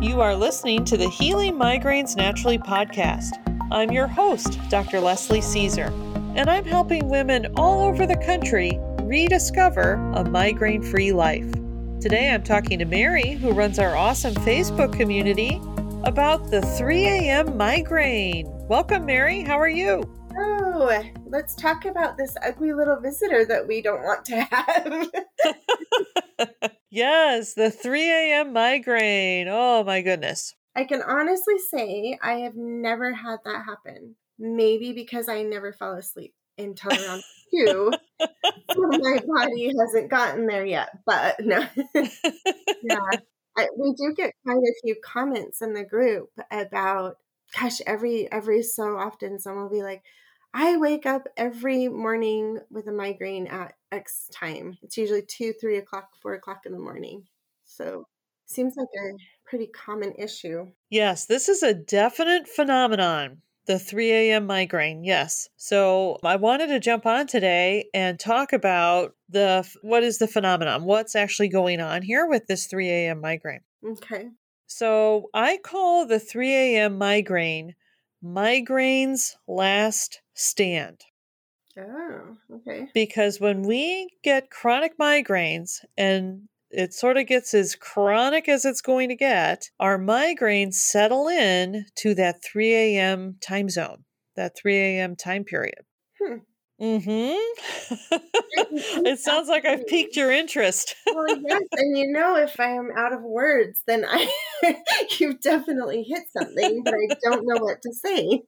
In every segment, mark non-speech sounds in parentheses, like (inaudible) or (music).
You are listening to the Healing Migraines Naturally podcast. I'm your host, Dr. Leslie Caesar, and I'm helping women all over the country rediscover a migraine free life. Today I'm talking to Mary, who runs our awesome Facebook community, about the 3 a.m. migraine. Welcome, Mary. How are you? Oh, let's talk about this ugly little visitor that we don't want to have. (laughs) (laughs) (laughs) yes, the 3 a.m. migraine. Oh, my goodness. I can honestly say I have never had that happen. Maybe because I never fall asleep until around (laughs) two. (laughs) so my body hasn't gotten there yet. But (laughs) no. yeah. I, we do get quite a few comments in the group about gosh every every so often someone will be like I wake up every morning with a migraine at X time. It's usually two, three o'clock, four o'clock in the morning. So seems like a pretty common issue. Yes, this is a definite phenomenon. The 3 a.m. migraine, yes. So I wanted to jump on today and talk about the what is the phenomenon? What's actually going on here with this 3 a.m. migraine? Okay. So I call the 3 a.m. migraine migraine's last stand. Oh, okay. Because when we get chronic migraines and it sort of gets as chronic as it's going to get, our migraines settle in to that 3 a.m. time zone, that 3 a.m. time period. Hmm. Mm-hmm. (laughs) it sounds like I've piqued your interest. (laughs) well, yes, and you know, if I am out of words, then I (laughs) you've definitely hit something, but I don't know what to say.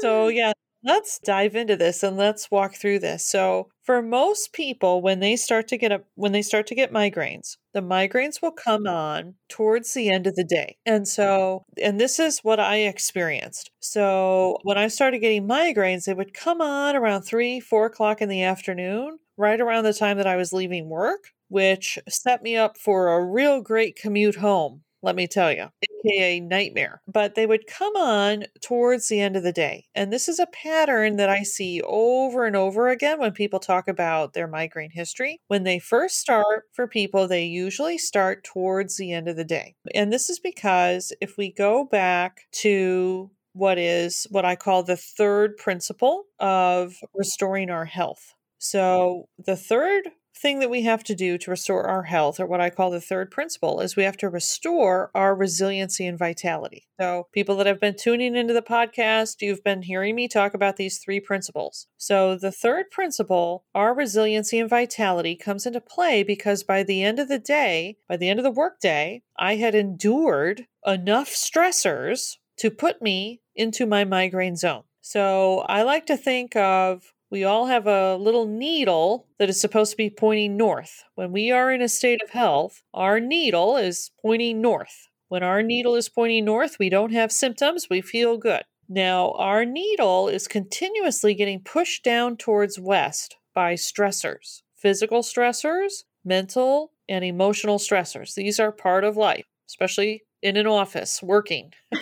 so yeah, let's dive into this and let's walk through this. So, for most people when they start to get a when they start to get migraines, the migraines will come mm-hmm. on towards the end of the day. And mm-hmm. so, and this is what I experienced. So, when I started getting migraines, they would come on around three, four o'clock in the afternoon, right around the time that I was leaving work, which set me up for a real great commute home let me tell you, aka nightmare. But they would come on towards the end of the day. And this is a pattern that I see over and over again when people talk about their migraine history. When they first start for people, they usually start towards the end of the day. And this is because if we go back to what is what I call the third principle of restoring our health. So, the third thing that we have to do to restore our health, or what I call the third principle, is we have to restore our resiliency and vitality. So, people that have been tuning into the podcast, you've been hearing me talk about these three principles. So, the third principle, our resiliency and vitality, comes into play because by the end of the day, by the end of the workday, I had endured enough stressors to put me into my migraine zone. So, I like to think of we all have a little needle that is supposed to be pointing north. When we are in a state of health, our needle is pointing north. When our mm-hmm. needle is pointing north, we don't have symptoms, we feel good. Now, our needle is continuously getting pushed down towards west by stressors physical stressors, mental, and emotional stressors. These are part of life, especially in an office working (laughs)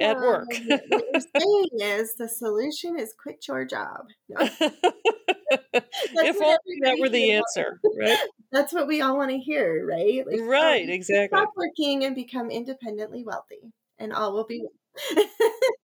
at work. Um, what you're (laughs) saying is the solution is quit your job. No. (laughs) if only that were the answer, right? That's what we all want to hear, right? Like, right, um, exactly. Stop working and become independently wealthy, and all will be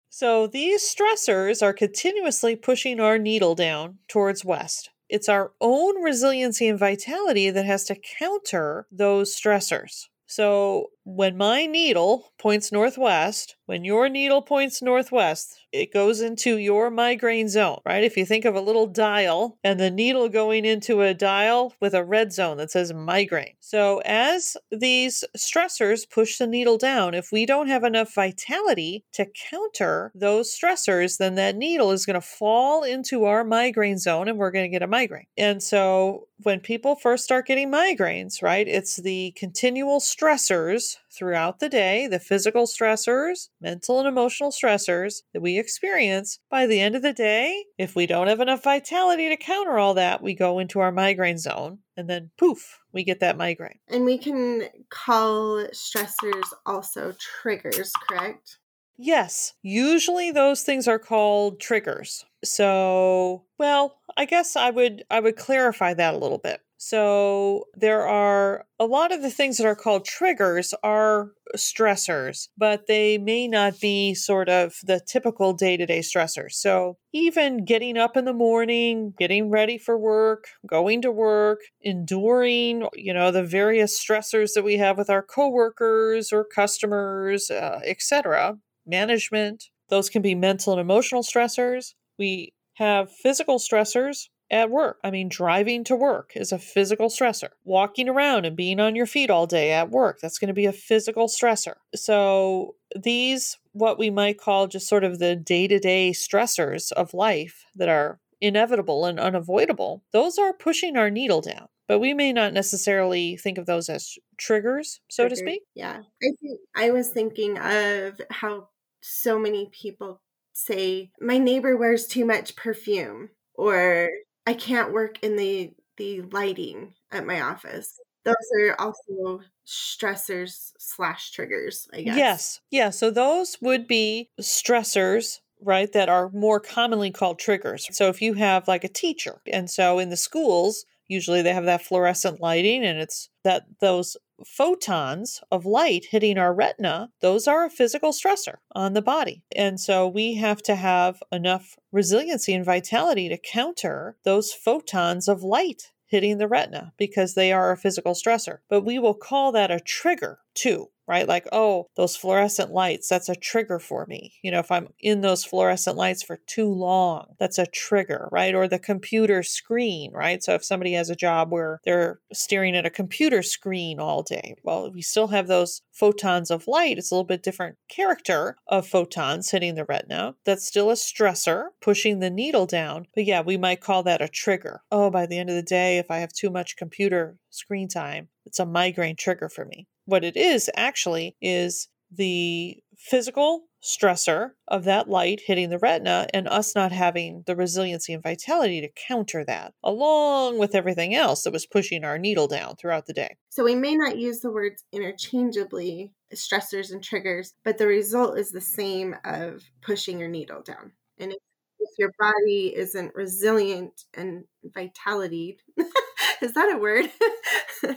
so these stressors are continuously pushing our needle down towards west. It's our own resiliency and vitality that has to counter those stressors. So when my needle points northwest, when your needle points northwest, it goes into your migraine zone, right? If you think of a little dial and the needle going into a dial with a red zone that says migraine. So as these stressors push the needle down, if we don't have enough vitality to counter those stressors, then that needle is going to fall into our migraine zone and we're going to get a migraine. And so when people first start getting migraines, right, it's the continual stressors throughout the day, the physical stressors, mental and emotional stressors that we experience, by the end of the day, if we don't have enough vitality to counter all that, we go into our migraine zone and then poof, we get that migraine. And we can call stressors also triggers, correct? Yes, usually those things are called triggers. So, well, I guess I would I would clarify that a little bit. So there are a lot of the things that are called triggers are stressors, but they may not be sort of the typical day to day stressors. So even getting up in the morning, getting ready for work, going to work, enduring, you know, the various stressors that we have with our coworkers or customers, uh, etc., management, those can be mental and emotional stressors. We have physical stressors at work. I mean, driving to work is a physical stressor. Walking around and being on your feet all day at work, that's going to be a physical stressor. So, these, what we might call just sort of the day to day stressors of life that are inevitable and unavoidable, those are pushing our needle down. But we may not necessarily think of those as triggers, so to speak. Yeah. I think I was thinking of how so many people say, My neighbor wears too much perfume, or I can't work in the the lighting at my office. Those are also stressors slash triggers, I guess. Yes. Yeah. So those would be stressors right that are more commonly called triggers so if you have like a teacher and so in the schools usually they have that fluorescent lighting and it's that those photons of light hitting our retina, those are a physical stressor on the body. And so we have to have enough resiliency and vitality to counter those photons of light hitting the retina because they are a physical stressor. But we will call that a trigger too right? Like, oh, those fluorescent lights, that's a trigger for me. You know, if I'm in those fluorescent lights for too long, that's a trigger, right? Or the computer screen, right? So if somebody has a job where they're staring at a computer screen all day, well, we still have those photons of light. It's a little bit different character of photons hitting the retina. That's still a stressor, pushing the needle down. But yeah, we might call that a trigger. Oh, by the end of the day, if I have too much computer screen time, it's a migraine trigger for me. What it is actually is the physical stressor of that light hitting the retina and us not having the resiliency and vitality to counter that, along with everything else that was pushing our needle down throughout the day. So we may not use the words interchangeably, stressors and triggers, but the result is the same of pushing your needle down. And if, if your body isn't resilient and vitality, (laughs) (laughs) is that a word?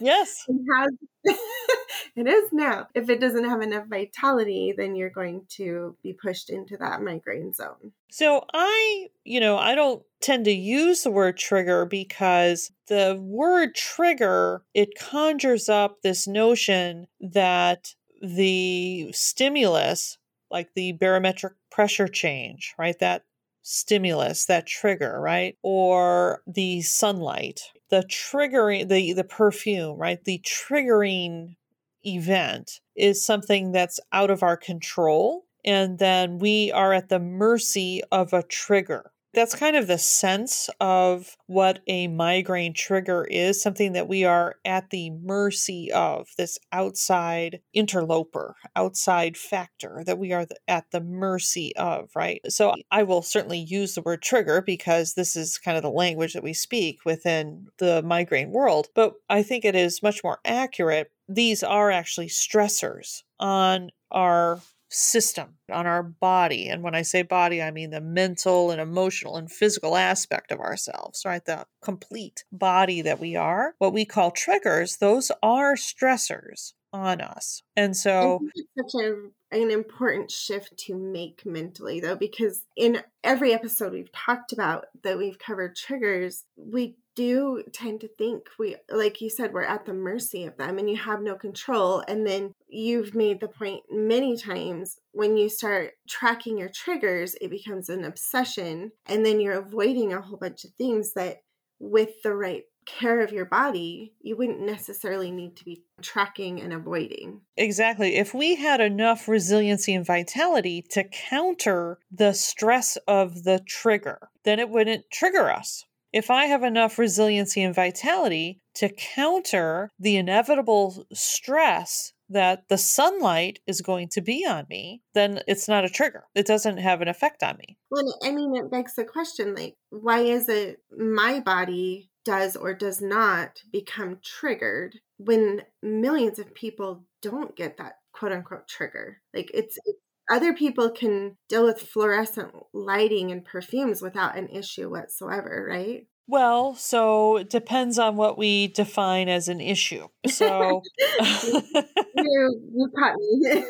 Yes. (laughs) it, has, (laughs) it is now. If it doesn't have enough vitality, then you're going to be pushed into that migraine zone. So I, you know, I don't tend to use the word trigger because the word trigger, it conjures up this notion that the stimulus, like the barometric pressure change, right? That stimulus, that trigger, right? Or the sunlight, the triggering, the, the perfume, right? The triggering event is something that's out of our control. And then we are at the mercy of a trigger that's kind of the sense of what a migraine trigger is something that we are at the mercy of this outside interloper outside factor that we are at the mercy of right? So i will certainly use the word trigger because this is kind of the language that we speak within the migraine world but i think it is much more accurate. These are actually stressors on our system on our body. And when I say body, I mean the mental and emotional and physical aspect of ourselves, right? The complete body that we are. What we call triggers, those are stressors on us. And so it's such a an important shift to make mentally though because in every episode we've talked about that we've covered triggers, we do tend to think we like you said we're at the mercy of them and you have no control and then you've made the point many times when you start tracking your triggers it becomes an obsession and then you're avoiding a whole bunch of things that with the right care of your body, you wouldn't necessarily need to be tracking and avoiding. Exactly. If we had enough resiliency and vitality to counter the stress of the trigger, then it wouldn't trigger us. If I have enough resiliency and vitality to counter the inevitable stress that the sunlight is going to be on me, then it's not a trigger. It doesn't have an effect on me. Well, I mean, it begs the question like, why is it my body does or does not become triggered when millions of people don't get that quote unquote trigger? Like, it's, it's other people can deal with fluorescent lighting and perfumes without an issue whatsoever, right? Well, so it depends on what we define as an issue. So (laughs) you, you caught me.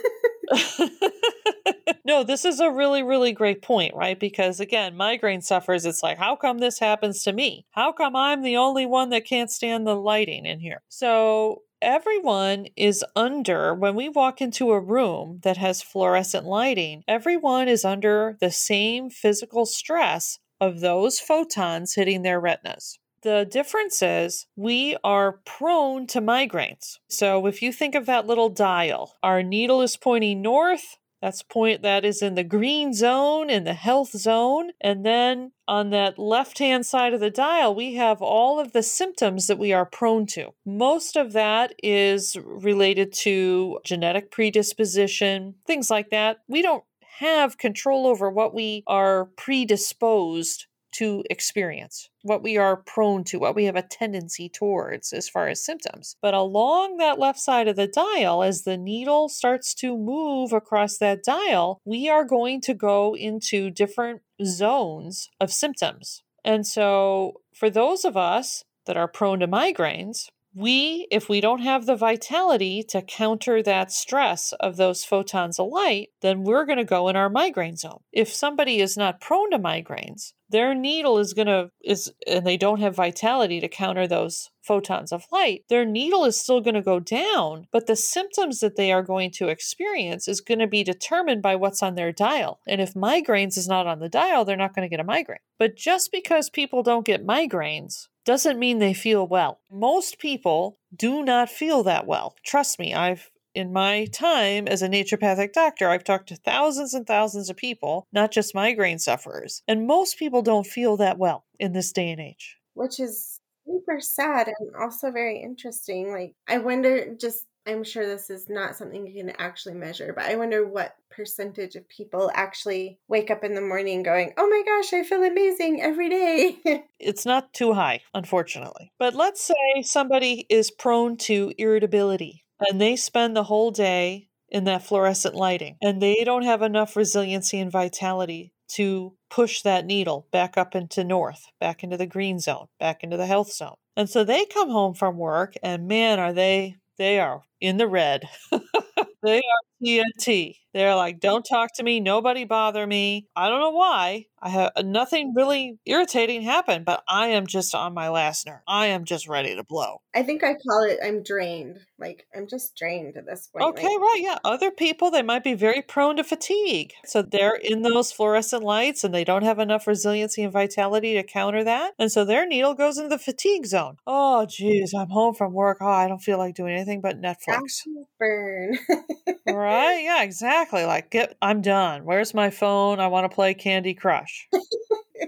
(laughs) no, this is a really, really great point, right? Because again, migraine sufferers, it's like, how come this happens to me? How come I'm the only one that can't stand the lighting in here? So everyone is under, when we walk into a room that has fluorescent lighting, everyone is under the same physical stress of those photons hitting their retinas. The difference is we are prone to migraines. So if you think of that little dial, our needle is pointing north, that's point that is in the green zone in the health zone. And then on that left hand side of the dial, we have all of the symptoms that we are prone to. Most of that is related to genetic predisposition, things like that. We don't have control over what we are predisposed to experience, what we are prone to, what we have a tendency towards as far as symptoms. But along that left side of the dial, as the needle starts to move across that dial, we are going to go into different zones of symptoms. And so, for those of us that are prone to migraines, we, if we don't have the vitality to counter that stress of those photons of light, then we're going to go in our migraine zone. If somebody is not prone to migraines, their needle is going to is and they don't have vitality to counter those photons of light their needle is still going to go down but the symptoms that they are going to experience is going to be determined by what's on their dial and if migraines is not on the dial they're not going to get a migraine but just because people don't get migraines doesn't mean they feel well. Most people do not feel that well. Trust me, I've in my time as a naturopathic doctor, I've talked to thousands and thousands of people, not just migraine sufferers, and most people don't feel that well in this day and age. Which is super sad and also very interesting. Like, I wonder just I'm sure this is not something you can actually measure, but I wonder what percentage of people actually wake up in the morning going, Oh my gosh, I feel amazing every day. (laughs) it's not too high, unfortunately. But let's say somebody is prone to irritability and they spend the whole day in that fluorescent lighting and they don't have enough resiliency and vitality to push that needle back up into north, back into the green zone, back into the health zone. And so they come home from work and man, are they they are in the red. (laughs) they are TNT. They're like, don't talk to me. Nobody bother me. I don't know why. I have uh, nothing really irritating happened, but I am just on my last nerve. I am just ready to blow. I think I call it I'm drained. Like I'm just drained at this point. Okay, right. Yeah. Other people, they might be very prone to fatigue. So they're in those fluorescent lights and they don't have enough resiliency and vitality to counter that. And so their needle goes into the fatigue zone. Oh, geez, I'm home from work. Oh, I don't feel like doing anything but Netflix. Burn. (laughs) right? Yeah, exactly. Like, get, I'm done. Where's my phone? I want to play Candy Crush.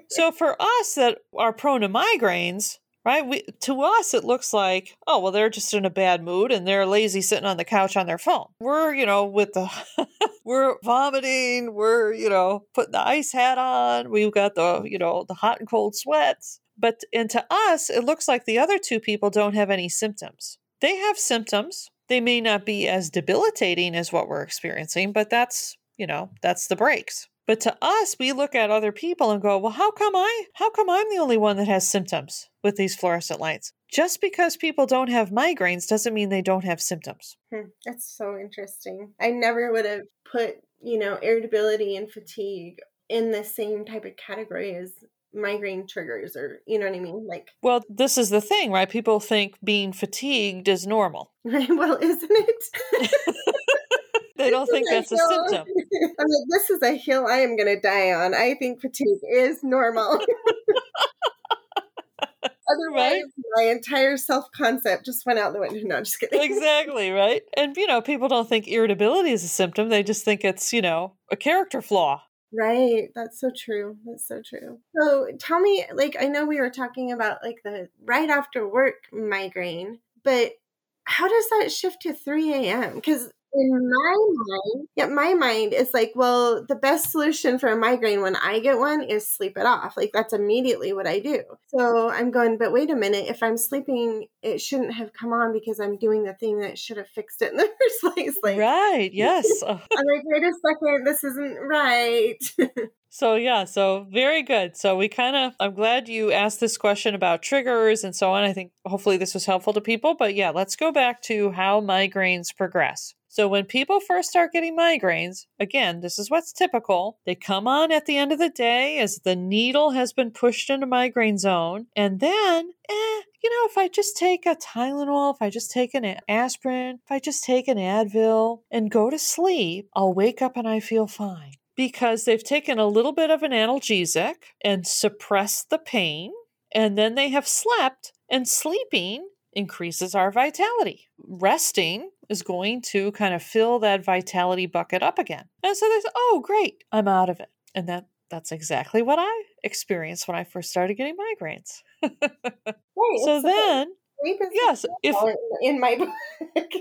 so (laughs) for us that are prone to migraines, right? We, to us, it looks like, oh, well, they're just in a bad mood and they're lazy sitting on the couch on their phone. We're, you know, with the, (laughs) we're vomiting, we're, you know, putting the ice hat on, we've got the, you know, the hot and cold sweats. But, and to us, it looks like the other two people don't have any symptoms. They have symptoms. They may not be as debilitating as what we're experiencing, but that's, you know, that's the breaks. But to us, we look at other people and go, well, how come I, how come I'm the only one that has symptoms with these fluorescent lights? Just because people don't have migraines doesn't mean they don't have symptoms. Hmm, that's so interesting. I never would have put, you know, irritability and fatigue in the same type of category as migraine triggers or you know what I mean? Like Well, this is the thing, right? People think being fatigued is normal. (laughs) well, isn't it? (laughs) they don't think that's a, a symptom. (laughs) I'm like, this is a hill I am gonna die on. I think fatigue is normal. Otherwise, right? my entire self concept just went out the window. No, just kidding. exactly, right? And, you know, people don't think irritability is a symptom. They just think it's, you know, a character flaw. Right. That's so true. That's so true. So tell me, like, I know we were talking about like the right after work migraine, but how does that shift to 3 a.m.? Because in my mind, yeah, my mind is like, well, the best solution for a migraine when I get one is sleep it off. Like that's immediately what I do. So I'm going, but wait a minute, if I'm sleeping, it shouldn't have come on because I'm doing the thing that should have fixed it in the (laughs) first place. Like Right, yes. (laughs) Oh. I'm like, wait a second, this isn't right. (laughs) So, yeah, so very good. So, we kind of, I'm glad you asked this question about triggers and so on. I think hopefully this was helpful to people. But yeah, let's go back to how migraines progress. So, when people first start getting migraines, again, this is what's typical. They come on at the end of the day as the needle has been pushed into migraine zone. And then, eh, you know, if I just take a Tylenol, if I just take an aspirin, if I just take an Advil and go to sleep, I'll wake up and I feel fine because they've taken a little bit of an analgesic and suppressed the pain, and then they have slept, and sleeping increases our vitality. Resting is going to kind of fill that vitality bucket up again. And so they say, oh, great, I'm out of it. And that that's exactly what I experienced when I first started getting migraines. (laughs) right, so then, yes, if in my (laughs) book.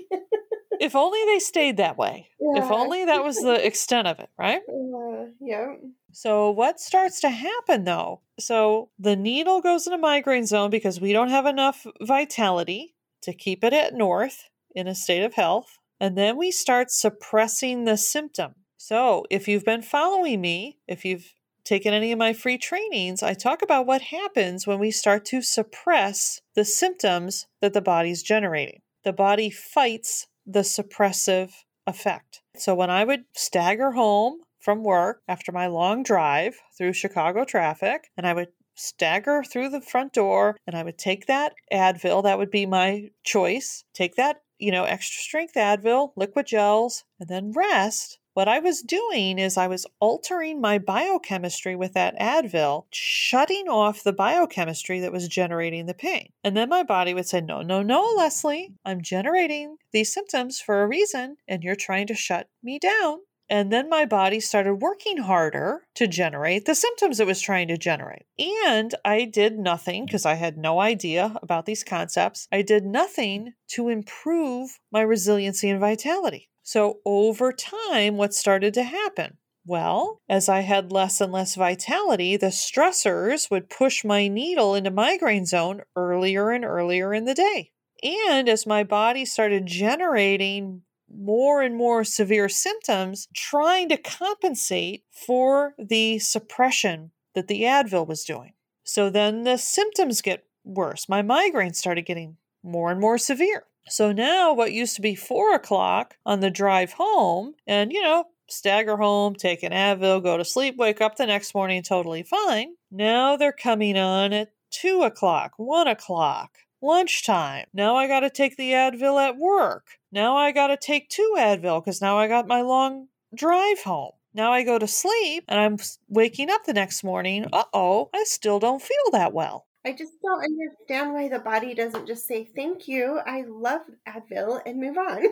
if only they stayed that way. Yeah. If only that was the extent of it, right? (laughs) Uh, yeah. So, what starts to happen though? So, the needle goes into migraine zone because we don't have enough vitality to keep it at north in a state of health. And then we start suppressing the symptom. So, if you've been following me, if you've taken any of my free trainings, I talk about what happens when we start to suppress the symptoms that the body's generating. The body fights the suppressive effect. So when I would stagger home from work after my long drive through Chicago traffic, and I would stagger through the front door and I would take that Advil, that would be my choice, take that, you know, extra strength Advil, liquid gels, and then rest. What I was doing is I was altering my biochemistry with that Advil, shutting off the biochemistry that was generating the pain. And then my body would say, No, no, no, Leslie, I'm generating these symptoms for a reason, and you're trying to shut me down. And then my body started working harder to generate the symptoms it was trying to generate. And I did nothing because I had no idea about these concepts. I did nothing to improve my resiliency and vitality. So over time, what started to happen? Well, as I had less and less vitality, the stressors would push my needle into migraine zone earlier and earlier in the day. And as my body started generating more and more severe symptoms, trying to compensate for the suppression that the Advil was doing. So then the symptoms get worse. My migraine started getting more and more severe. So now, what used to be four o'clock on the drive home, and you know, stagger home, take an Advil, go to sleep, wake up the next morning totally fine. Now they're coming on at two o'clock, one o'clock, lunchtime. Now I got to take the Advil at work. Now I got to take two Advil because now I got my long drive home. Now I go to sleep and I'm waking up the next morning. Uh oh, I still don't feel that well. I just don't understand why the body doesn't just say thank you, I love Advil, and move on.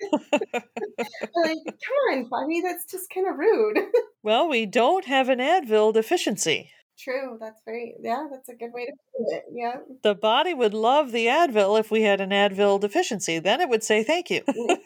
(laughs) like, come on, body, that's just kind of rude. (laughs) well, we don't have an Advil deficiency. True, that's very yeah, that's a good way to put it. Yeah. The body would love the Advil if we had an Advil deficiency. Then it would say thank you. (laughs)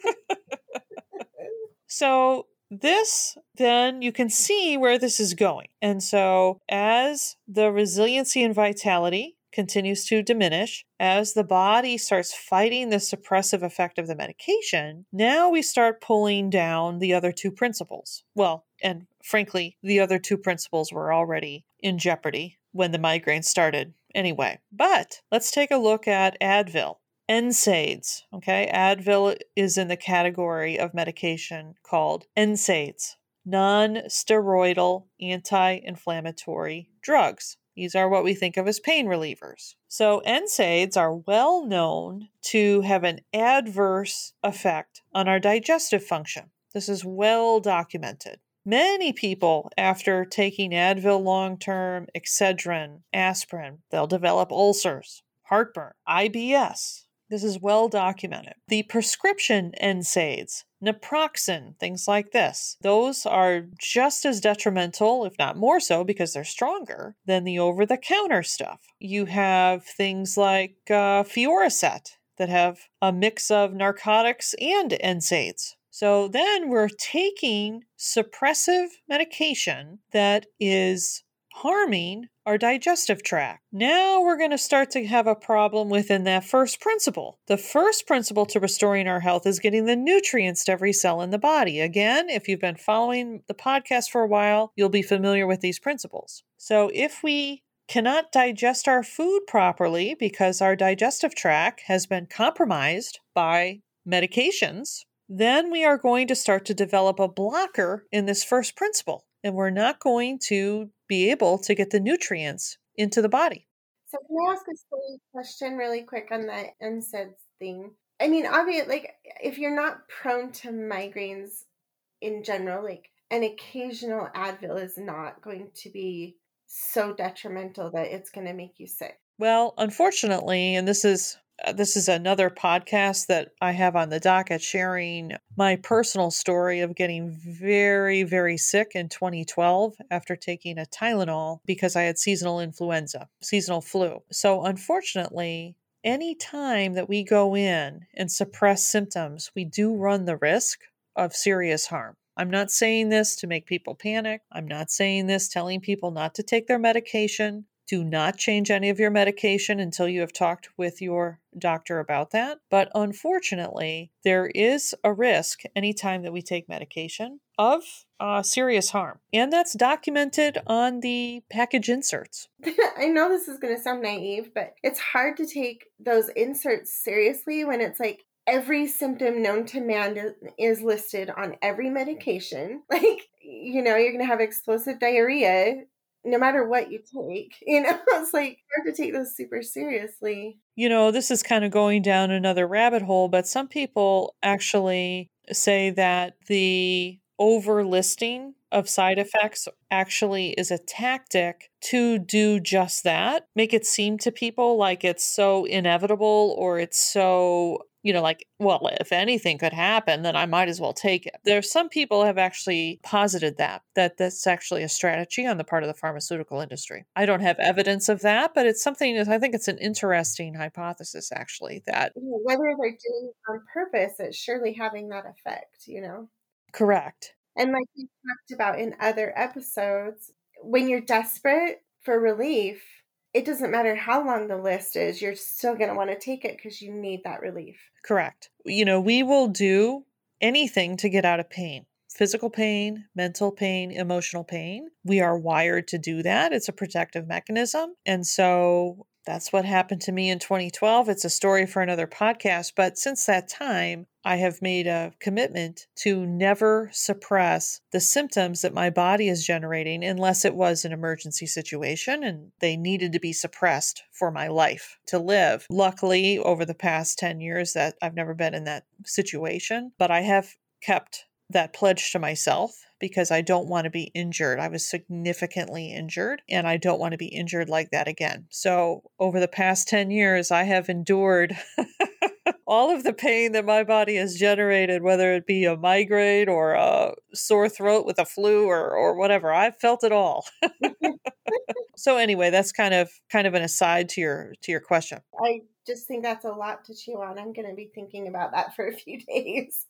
so this, then you can see where this is going. And so, as the resiliency and vitality continues to diminish, as the body starts fighting the suppressive effect of the medication, now we start pulling down the other two principles. Well, and frankly, the other two principles were already in jeopardy when the migraine started anyway. But let's take a look at Advil. NSAIDs. Okay, Advil is in the category of medication called NSAIDs, non steroidal anti inflammatory drugs. These are what we think of as pain relievers. So, NSAIDs are well known to have an adverse effect on our digestive function. This is well documented. Many people, after taking Advil long term, Excedrin, aspirin, they'll develop ulcers, heartburn, IBS, this is well documented. The prescription NSAIDs, naproxen, things like this, those are just as detrimental, if not more so, because they're stronger than the over the counter stuff. You have things like uh, Fioricet that have a mix of narcotics and NSAIDs. So then we're taking suppressive medication that is harming our digestive tract. Now we're going to start to have a problem within that first principle. The first principle to restoring our health is getting the nutrients to every cell in the body. Again, if you've been following the podcast for a while, you'll be familiar with these principles. So if we cannot digest our food properly because our digestive tract has been compromised by medications, then we are going to start to develop a blocker in this first principle. And we're not going to be able to get the nutrients into the body. So can I ask a silly question really quick on that NSAIDs thing? I mean, obviously, like if you're not prone to migraines in general, like an occasional Advil is not going to be so detrimental that it's going to make you sick. Well, unfortunately, and this is Uh, this is another podcast that I have on the docket sharing my personal story of getting very, very sick in 2012 after taking a Tylenol because I had seasonal influenza, seasonal flu. So, unfortunately, any time that we go in and suppress symptoms, we do run the risk of serious harm. I'm not saying this to make people panic. I'm not saying this telling people not to take their medication. Do not change any of your medication until you have talked with your doctor about that. But unfortunately, there is a risk anytime that we take medication of uh, serious harm. And that's documented on the package inserts. (laughs) I know this is going to sound naive, but it's hard to take those inserts seriously when it's like every symptom known to man is listed on every medication. (laughs) Like, you know, you're going to have explosive diarrhea no matter what you take. (laughs) You know, it's like you have to take this super seriously. You know, this is kind of going down another rabbit hole, but some people actually say that the overlisting of side effects actually is a tactic to do just that. Make it seem to people like it's so inevitable or it's so you know, like, well, if anything could happen, then I might as well take it. There's some people have actually posited that, that that's actually a strategy on the part of the pharmaceutical industry. I don't have evidence of that, but it's something that I think it's an interesting hypothesis, actually, that whether they're doing it on purpose, it's surely having that effect, you know? Correct. And like we talked about in other episodes, when you're desperate for relief, it doesn't matter how long the list is, you're still going to want to take it because you need that relief. Correct. You know, we will do anything to get out of pain physical pain, mental pain, emotional pain. We are wired to do that. It's a protective mechanism. And so that's what happened to me in 2012. It's a story for another podcast. But since that time, I have made a commitment to never suppress the symptoms that my body is generating unless it was an emergency situation and they needed to be suppressed for my life to live. Luckily, over the past 10 years that I've never been in that situation, but I have kept that pledge to myself because I don't want to be injured. I was significantly injured and I don't want to be injured like that again. So, over the past 10 years, I have endured (laughs) all of the pain that my body has generated, whether it be a migraine or a sore throat with a flu or, or whatever. I've felt it all. (laughs) (laughs) so anyway, that's kind of kind of an aside to your to your question. I just think that's a lot to chew on. I'm going to be thinking about that for a few days.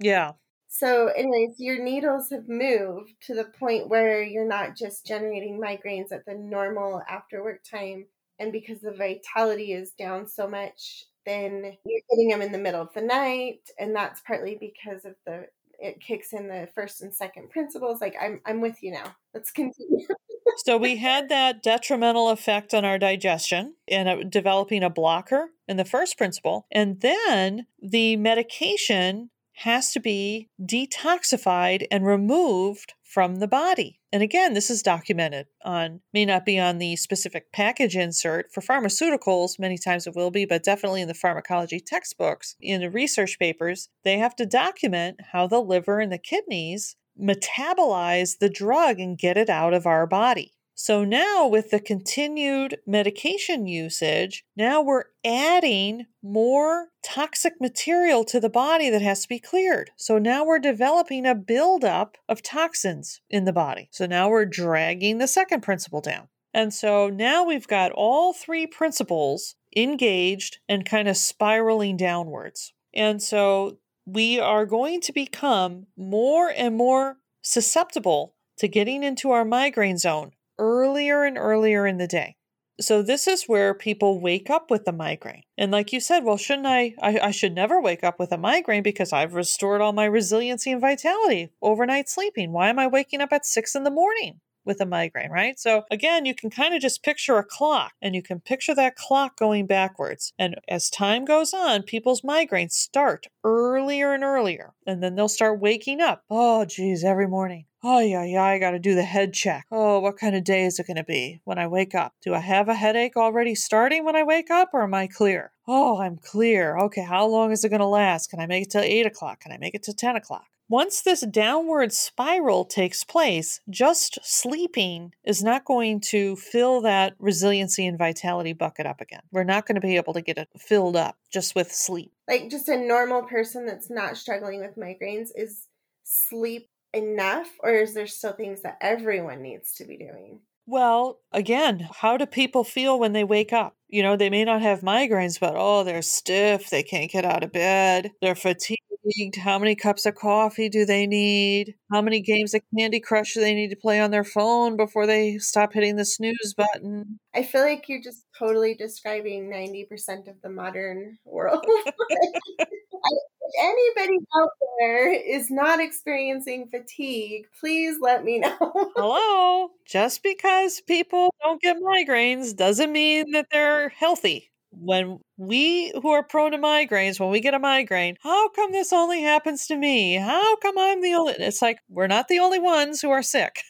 yeah. So, anyways, your needles have moved to the point where you're not just generating migraines at the normal after work time. And because the vitality is down so much, then you're getting them in the middle of the night. And that's partly because of the, it kicks in the first and second principles. Like, I'm, I'm with you now. Let's continue. (laughs) so we had that detrimental effect on our digestion and developing a blocker in the first principle. And then the medication has to be detoxified and removed from the body. And again, this is documented on, may not be on the specific package insert. For pharmaceuticals, many times it will be, but definitely in the pharmacology textbooks, in the research papers, they have to document how the liver and the kidneys metabolize the drug and get it out of our body. So now, with the continued medication usage, now we're adding more toxic material to the body that has to be cleared. So now we're developing a buildup of toxins in the body. So now we're dragging the second principle down. And so now we've got all three principles engaged and kind of spiraling downwards. And so we are going to become more and more susceptible to getting into our migraine zone earlier and earlier in the day. So this is where people wake up with a migraine. And like you said, well, shouldn't I, I? I should never wake up with a migraine because I've restored all my resiliency and vitality overnight sleeping. Why am I waking up at six in the morning? with a migraine, right? So again, you can kind of just picture a clock and you can picture that clock going backwards. And as time goes on, people's migraines start earlier and earlier. And then they'll start waking up. Oh, geez, every morning. Oh, yeah, yeah, I got to do the head check. Oh, what kind of day is it going to be when I wake up? Do I have a headache already starting when I wake up or am I clear? Oh, I'm clear. Okay, how long is it going to last? Can I make it till 8 o'clock? Can I make it to 10 o'clock? Once this downward spiral takes place, just sleeping is not going to fill that resiliency and vitality bucket up again. We're not going to be able to get it filled up just with sleep. Like just a normal person that's not struggling with migraines is sleep enough or is there still things that everyone needs to be doing? Well, again, how do people feel when they wake up? You know, they may not have migraines, but oh, they're stiff. They can't get out of bed. They're fatigued how many cups of coffee do they need? How many games of Candy Crush do they need to play on their phone before they stop hitting the snooze button? I feel like you're just totally describing 90% of the modern world. (laughs) anybody out there is not experiencing fatigue, please let me (laughs) know. Hello. Just because people don't get migraines doesn't mean that they're healthy when we who are prone to migraines, when we get a migraine, how come this only happens to me? How come I'm the only? It's like we're not the only ones who are sick.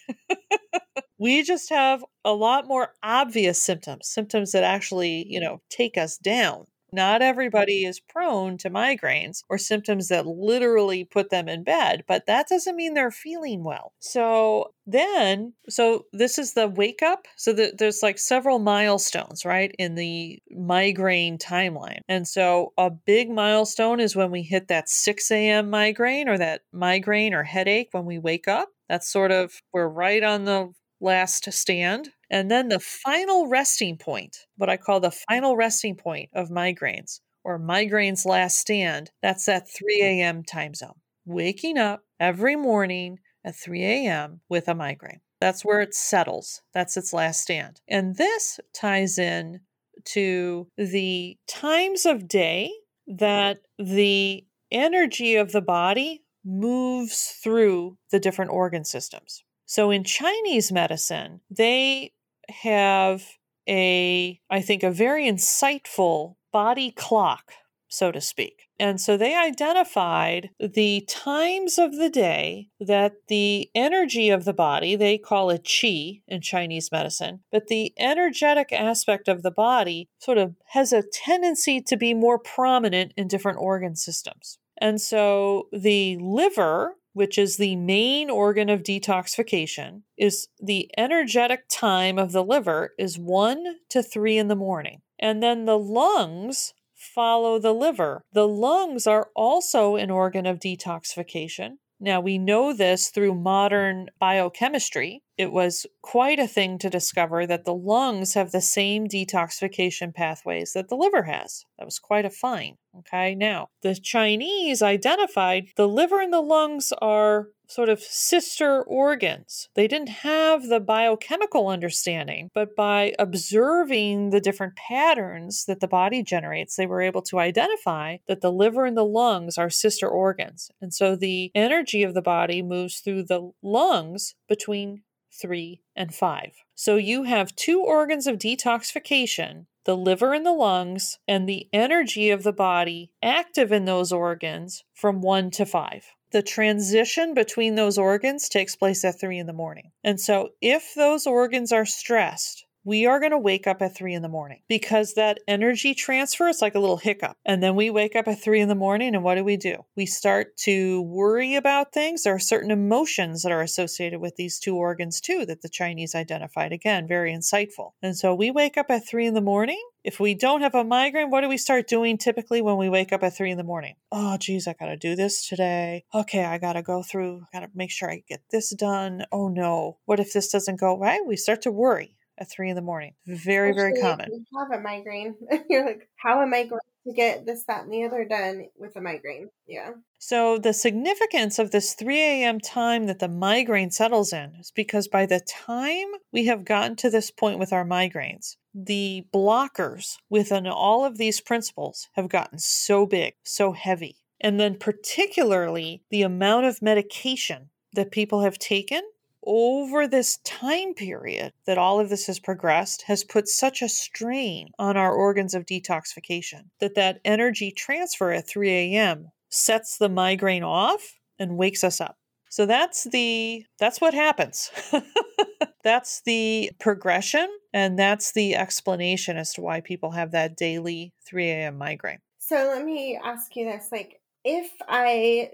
(laughs) we just have a lot more obvious symptoms, symptoms that actually, you know, take us down. Not everybody is prone to migraines or symptoms that literally put them in bed, but that doesn't mean they're feeling well. So then, so this is the wake up. So the, there's like several milestones, right, in the migraine timeline. And so a big milestone is when we hit that 6 a.m. migraine or that migraine or headache when we wake up. That's sort of, we're right on the last stand. And then the final resting point, what I call the final resting point of migraines or migraine's last stand, that's that 3 a.m. time zone. Waking up every morning at 3 a.m. with a migraine. That's where it settles. That's its last stand. And this ties in to the times of day that the energy of the body moves through the different organ systems. So in Chinese medicine, they have a, I think, a very insightful body clock, so to speak. And so they identified the times of the day that the energy of the body, they call it qi in Chinese medicine, but the energetic aspect of the body sort of has a tendency to be more prominent in different organ systems. And so the liver which is the main organ of detoxification, is the energetic time of the liver is 1 to 3 in the morning. And then the lungs follow the liver. The lungs are also an organ of detoxification. Now, we know this through modern biochemistry. It was quite a thing to discover that the lungs have the same detoxification pathways that the liver has. That was quite a find. Okay, now the Chinese identified the liver and the lungs are sort of sister organs. They didn't have the biochemical understanding, but by observing the different patterns that the body generates, they were able to identify that the liver and the lungs are sister organs. And so the energy of the body moves through the lungs between three and five. So you have two organs of detoxification the liver and the lungs, and the energy of the body active in those organs from one to five the transition between those organs takes place at three in the morning. And so, if those organs are stressed, we are going to wake up at three in the morning because that energy transfer is like a little hiccup. And then we wake up at three in the morning, and what do we do? We start to worry about things. There are certain emotions that are associated with these two organs, too, that the Chinese identified. Again, very insightful. And so we wake up at three in the morning. If we don't have a migraine, what do we start doing typically when we wake up at three in the morning? Oh, geez, I got to do this today. Okay, I got to go through, got to make sure I get this done. Oh, no. What if this doesn't go right? We start to worry at three in the morning. Very, very Especially common. You have a migraine. (laughs) You're like, how am I going to get this, that, and the other done with a migraine? Yeah. So, the significance of this 3 a.m. time that the migraine settles in is because by the time we have gotten to this point with our migraines, the blockers within all of these principles have gotten so big, so heavy. And then, particularly, the amount of medication that people have taken over this time period that all of this has progressed has put such a strain on our organs of detoxification that that energy transfer at 3 a.m. sets the migraine off and wakes us up. So that's the that's what happens. (laughs) that's the progression and that's the explanation as to why people have that daily 3 a.m. migraine. So let me ask you this like if I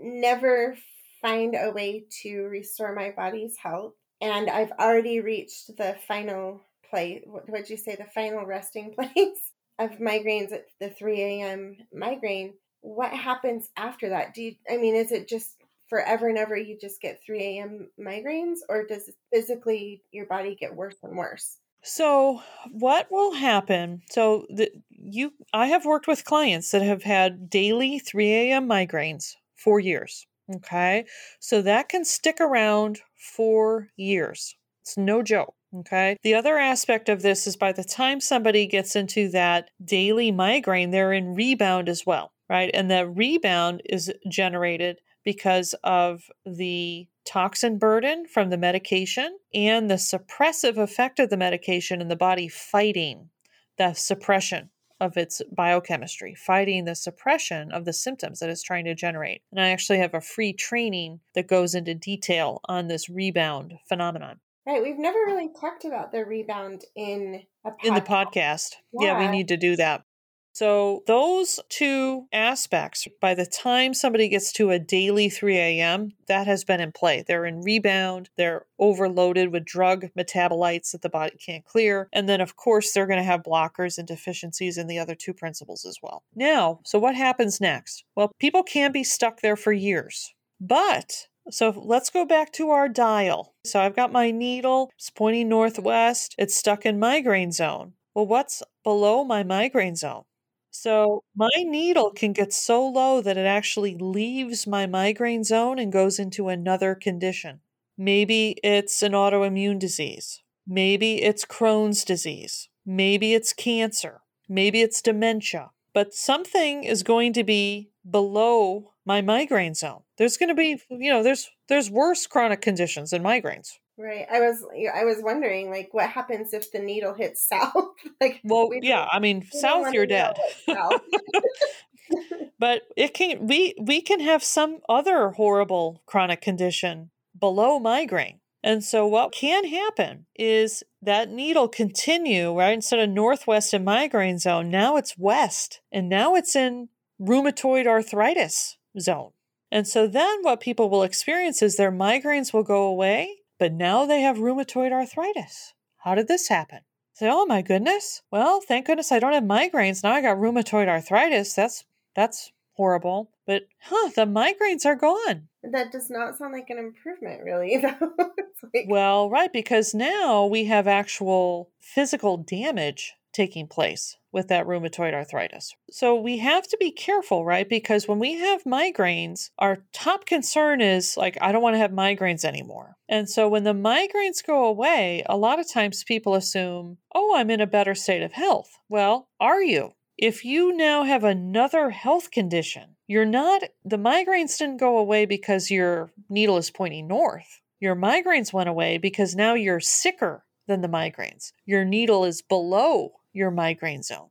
never find a way to restore my body's health and I've already reached the final place what would you say the final resting (laughs) place of migraines at the 3 a.m. migraine what happens after that do you I mean is it just forever and ever you just get 3 a.m. migraines or does physically your body get worse and worse So, what will happen? So, the, you, I have worked with clients that have had daily 3 a.m. migraines for years. Okay. So, that can stick around for years. It's no joke. Okay. The other aspect of this is by the time somebody gets into that daily migraine, they're in rebound as well. Right. And that rebound is generated because of the toxin burden from the medication and the suppressive effect of the medication in the body fighting the suppression of its biochemistry, fighting the suppression of the symptoms that it's trying to generate. And I actually have a free training that goes into detail on this rebound phenomenon. Right. We've never uh really talked about the rebound in a podcast. In the podcast. Yeah, we need to do that. So, those two aspects, by the time somebody gets to a daily 3 a.m., that has been in play. They're in rebound, they're overloaded with drug metabolites that the body can't clear. And then, of course, they're going to have blockers and deficiencies in the other two principles as well. Now, so what happens next? Well, people can be stuck there for years, but so let's go back to our dial. So I've got my needle, it's pointing northwest, it's stuck in migraine zone. Well, what's below my migraine zone? So my needle can get so low that it actually leaves my migraine zone and goes into another condition. Maybe it's an autoimmune disease. Maybe it's Crohn's disease. Maybe it's cancer. Maybe it's dementia. But something is going to be below my migraine zone. There's going to be, you know, there's there's worse chronic conditions than migraines. Right. I was I was wondering like what happens if the needle hits south? (laughs) like Well, we yeah, I mean, south you're dead. (laughs) south. (laughs) but it can we we can have some other horrible chronic condition below migraine and so what can happen is that needle continue right instead of northwest in migraine zone now it's west and now it's in rheumatoid arthritis zone and so then what people will experience is their migraines will go away but now they have rheumatoid arthritis how did this happen Say, oh my goodness. Well, thank goodness I don't have migraines. Now I got rheumatoid arthritis. That's that's horrible. But huh, the migraines are gone. that does not sound like an improvement really (laughs) though. like Well, right, because now we have actual physical damage taking place with that rheumatoid arthritis. So we have to be careful, right? Because when we have migraines, our top concern is like, I don't want to have migraines anymore. And so when the migraines go away, a lot of times people assume, oh, I'm in a better state of health. Well, are you? If you now have another health condition, you're not, the migraines didn't go away because your needle is pointing north. Your migraines went away because now you're sicker than the migraines. Your needle is below your migraine zone.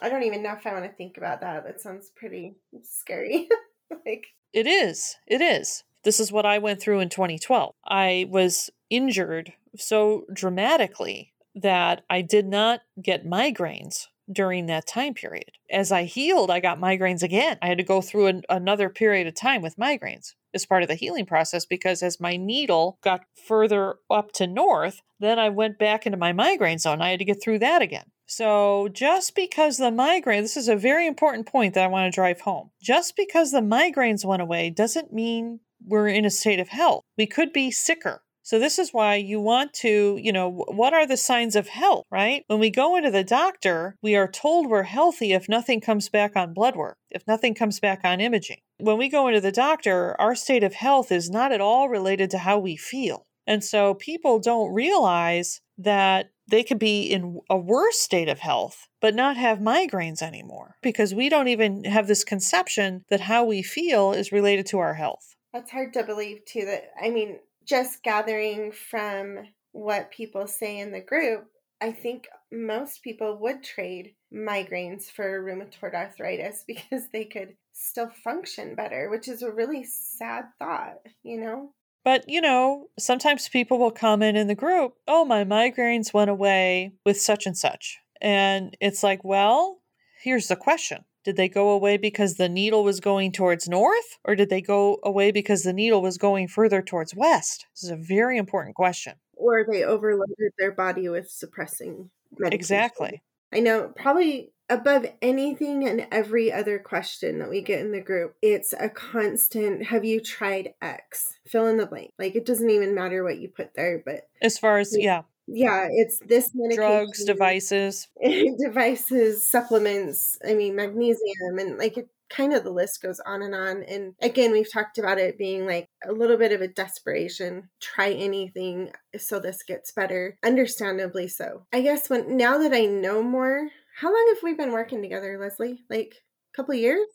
I don't even know if I want to think about that. That sounds pretty scary. (laughs) like It is. It is. This is what I went through in 2012. I was injured so dramatically that I did not get migraines during that time period. As I healed, I got migraines again. I had to go through an, another period of time with migraines as part of the healing process because as my needle got further up to north, then I went back into my migraine zone. I had to get through that again. So, just because the migraine, this is a very important point that I want to drive home. Just because the migraines went away doesn't mean we're in a state of health. We could be sicker. So, this is why you want to, you know, what are the signs of health, right? When we go into the doctor, we are told we're healthy if nothing comes back on blood work, if nothing comes back on imaging. When we go into the doctor, our state of health is not at all related to how we feel. And so people don't realize that they could be in a worse state of health but not have migraines anymore because we don't even have this conception that how we feel is related to our health. That's hard to believe too that I mean just gathering from what people say in the group, I think most people would trade migraines for rheumatoid arthritis (laughs) because they could still function better, which is a really sad thought, you know? But, you know, sometimes people will comment in the group, oh, my migraines went away with such and such. And it's like, well, here's the question Did they go away because the needle was going towards north, or did they go away because the needle was going further towards west? This is a very important question. Or they overloaded their body with suppressing medication. Exactly. I know, probably above anything and every other question that we get in the group, it's a constant have you tried X? Fill in the blank. Like it doesn't even matter what you put there, but as far as, yeah. Yeah, it's this many drugs, devices, (laughs) devices, supplements, I mean, magnesium, and like it kind of the list goes on and on. And again, we've talked about it being like a little bit of a desperation. Try anything so this gets better. Understandably so. I guess when now that I know more, how long have we been working together, Leslie? Like a couple years?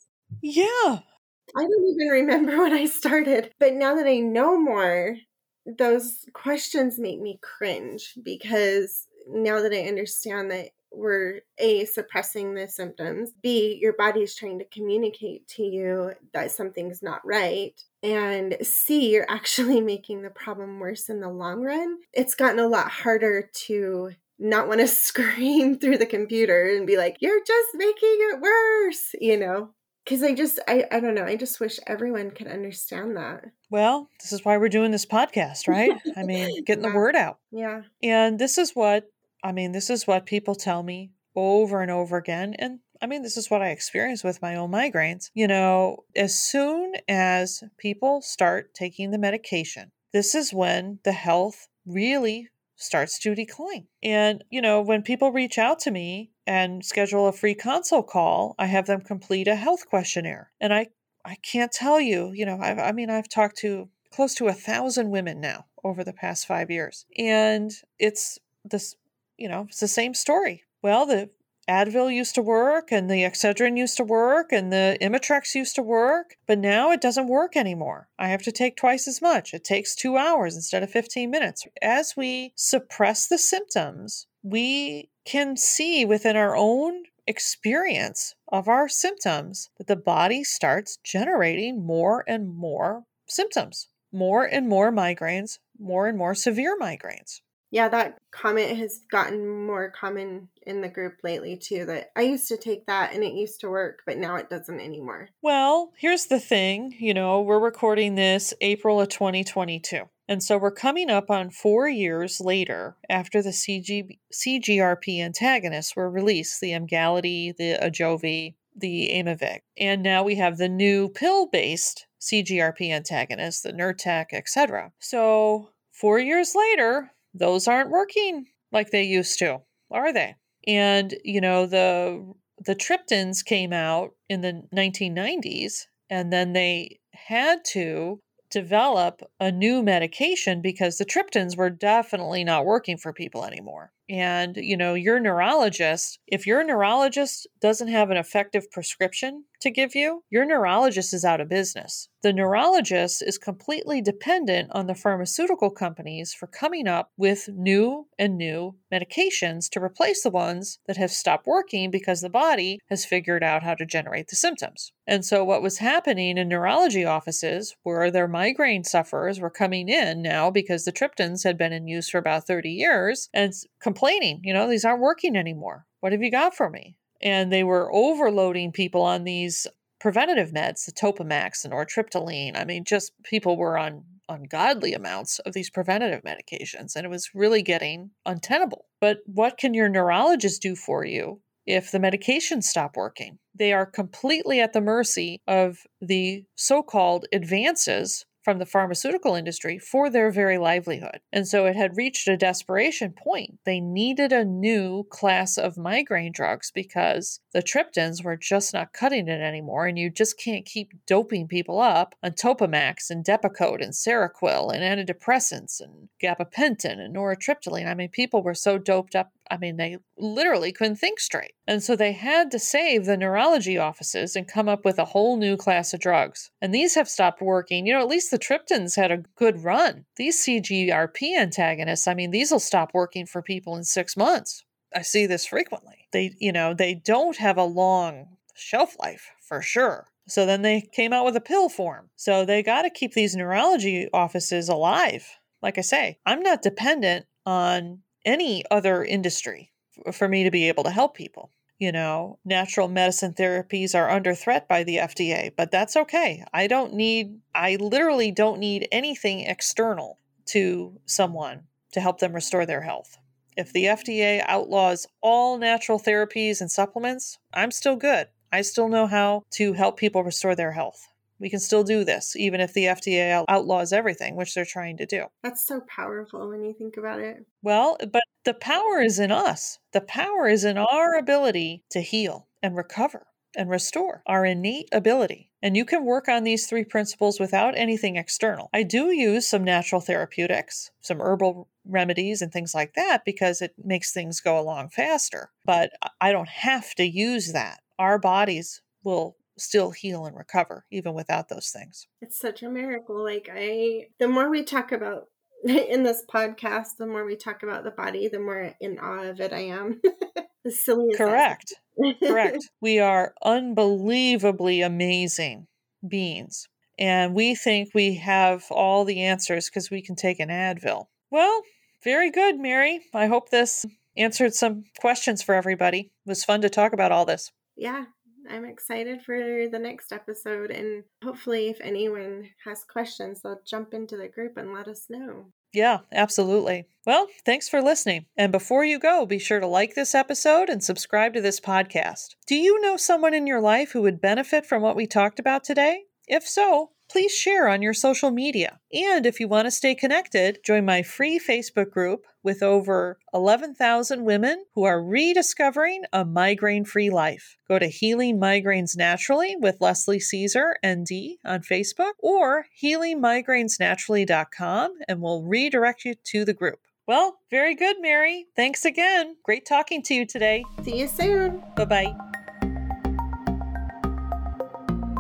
Yeah. I don't even remember (laughs) when I started. But now that I know more, those questions make me cringe because now that I understand that we're a suppressing the symptoms b your body is trying to communicate to you that something's not right and c you're (laughs) actually making the problem worse in the long run it's gotten a lot harder to not want to (laughs) scream through the computer and be like you're just making it worse you know because i just I, I don't know i just wish everyone could understand that well this is why we're doing this podcast (laughs) right i mean getting yeah. the word out yeah and this is what I mean, this is what people tell me over and over again. And I mean, this is what I experience with my own migraines. You know, as soon as people start taking the medication, this is when the health really starts to decline. And, you know, when people reach out to me and schedule a free consult call, I have them complete a health questionnaire. And I, I can't tell you, you know, I've, I mean, I've talked to close to a thousand women now over the past five years. And it's this you know, it's the same story. Well, the Advil used to work and the Excedrin used to work and the Imitrex used to work, but now it doesn't work anymore. I have to take twice as much. It takes two hours instead of 15 minutes. As we suppress the symptoms, we can see within our own experience of our symptoms that the body starts generating more and more symptoms, more and more migraines, more and more severe migraines yeah, that comment has gotten more common in the group lately too. That I used to take that and it used to work, but now it doesn't anymore. Well, here's the thing you know, we're recording this April of 2022. And so we're coming up on four years later after the CG, CGRP antagonists were released the Emgality, the Ajovy, the Aimovig. And now we have the new pill based CGRP antagonists, the Nurtec, etc. So four years later, those aren't working like they used to, are they? And, you know, the the triptans came out in the 1990s and then they had to develop a new medication because the triptans were definitely not working for people anymore. And, you know, your neurologist, if your neurologist doesn't have an effective prescription to give you, your neurologist is out of business. The neurologist is completely dependent on the pharmaceutical companies for coming up with new and new medications to replace the ones that have stopped working because the body has figured out how to generate the symptoms. And so, what was happening in neurology offices where their migraine sufferers were coming in now because the triptans had been in use for about 30 years and complaining, you know, these aren't working anymore. What have you got for me? And they were overloading people on these preventative meds, the Topamax and nortriptyline. I mean, just people were on ungodly amounts of these preventative medications, and it was really getting untenable. But what can your neurologist do for you if the medications stop working? They are completely at the mercy of the so called advances from the pharmaceutical industry for their very livelihood. And so it had reached a desperation point. They needed a new class of migraine drugs because the triptans were just not cutting it anymore. And you just can't keep doping people up on Topamax and Depakote and Seroquel and antidepressants and gabapentin and nortriptyline. I mean, people were so doped up I mean, they literally couldn't think straight. And so they had to save the neurology offices and come up with a whole new class of drugs. And these have stopped working. You know, at least the triptans had a good run. These CGRP antagonists, I mean, these will stop working for people in six months. I see this frequently. They, you know, they don't have a long shelf life for sure. So then they came out with a pill form. So they got to keep these neurology offices alive. Like I say, I'm not dependent on any other industry for me to be able to help people. You know, natural medicine therapies are under threat by the FDA, but that's okay. I don't need, I literally don't need anything external to someone to help them restore their health. If the FDA outlaws all natural therapies and supplements, I'm still good. I still know how to help people restore their health. We can still do this, even if the FDA outlaws everything, which they're trying to do. That's so powerful when you think about it. Well, but the power is in us. The power is in our ability to heal and recover and restore our innate ability. And you can work on these three principles without anything external. I do use some natural therapeutics, some herbal remedies, and things like that because it makes things go along faster. But I don't have to use that. Our bodies will still heal and recover even without those things. It's such a miracle. Like I the more we talk about (laughs) in this podcast, the more we talk about the body, the more in awe of it I am. (laughs) the silliest. Correct. Correct. (laughs) We are unbelievably amazing beings. And we think we have all the answers because we can take an Advil. Well, very good, Mary. I hope this answered some questions for everybody. It was fun to talk about all this. Yeah, I'm excited for the next episode. And hopefully, if anyone has questions, they'll jump into the group and let us know. Yeah, absolutely. Well, thanks for listening. And before you go, be sure to like this episode and subscribe to this podcast. Do you know someone in your life who would benefit from what we talked about today? If so, please share on your social media. And if you want to stay connected, join my free Facebook group with over 11,000 women who are rediscovering a migraine free life. Go to Healing Migraines Naturally with Leslie Caesar, ND, on Facebook or healingmigrainesnaturally.com and we'll redirect you to the group. Well, very good, Mary. Thanks again. Great talking to you today. See you soon. Bye bye.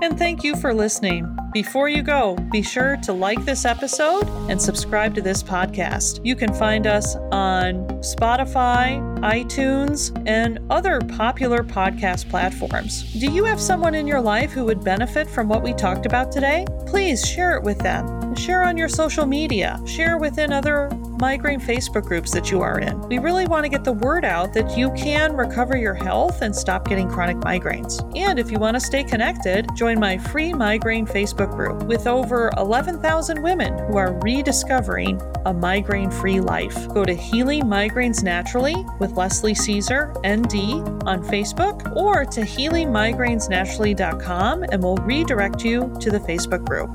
And thank you for listening. Before you go, be sure to like this episode and subscribe to this podcast. You can find us on Spotify, iTunes, and other popular podcast platforms. Do you have someone in your life who would benefit from what we talked about today? Please share it with them. Share on your social media. Share within other migraine Facebook groups that you are in. We really want to get the word out that you can recover your health and stop getting chronic migraines. And if you want to stay connected, join my free migraine Facebook group with over 11,000 women who are rediscovering a migraine free life. Go to Healing Migraines Naturally with Leslie Caesar, ND, on Facebook or to healingmigrainesnaturally.com and we'll redirect you to the Facebook group.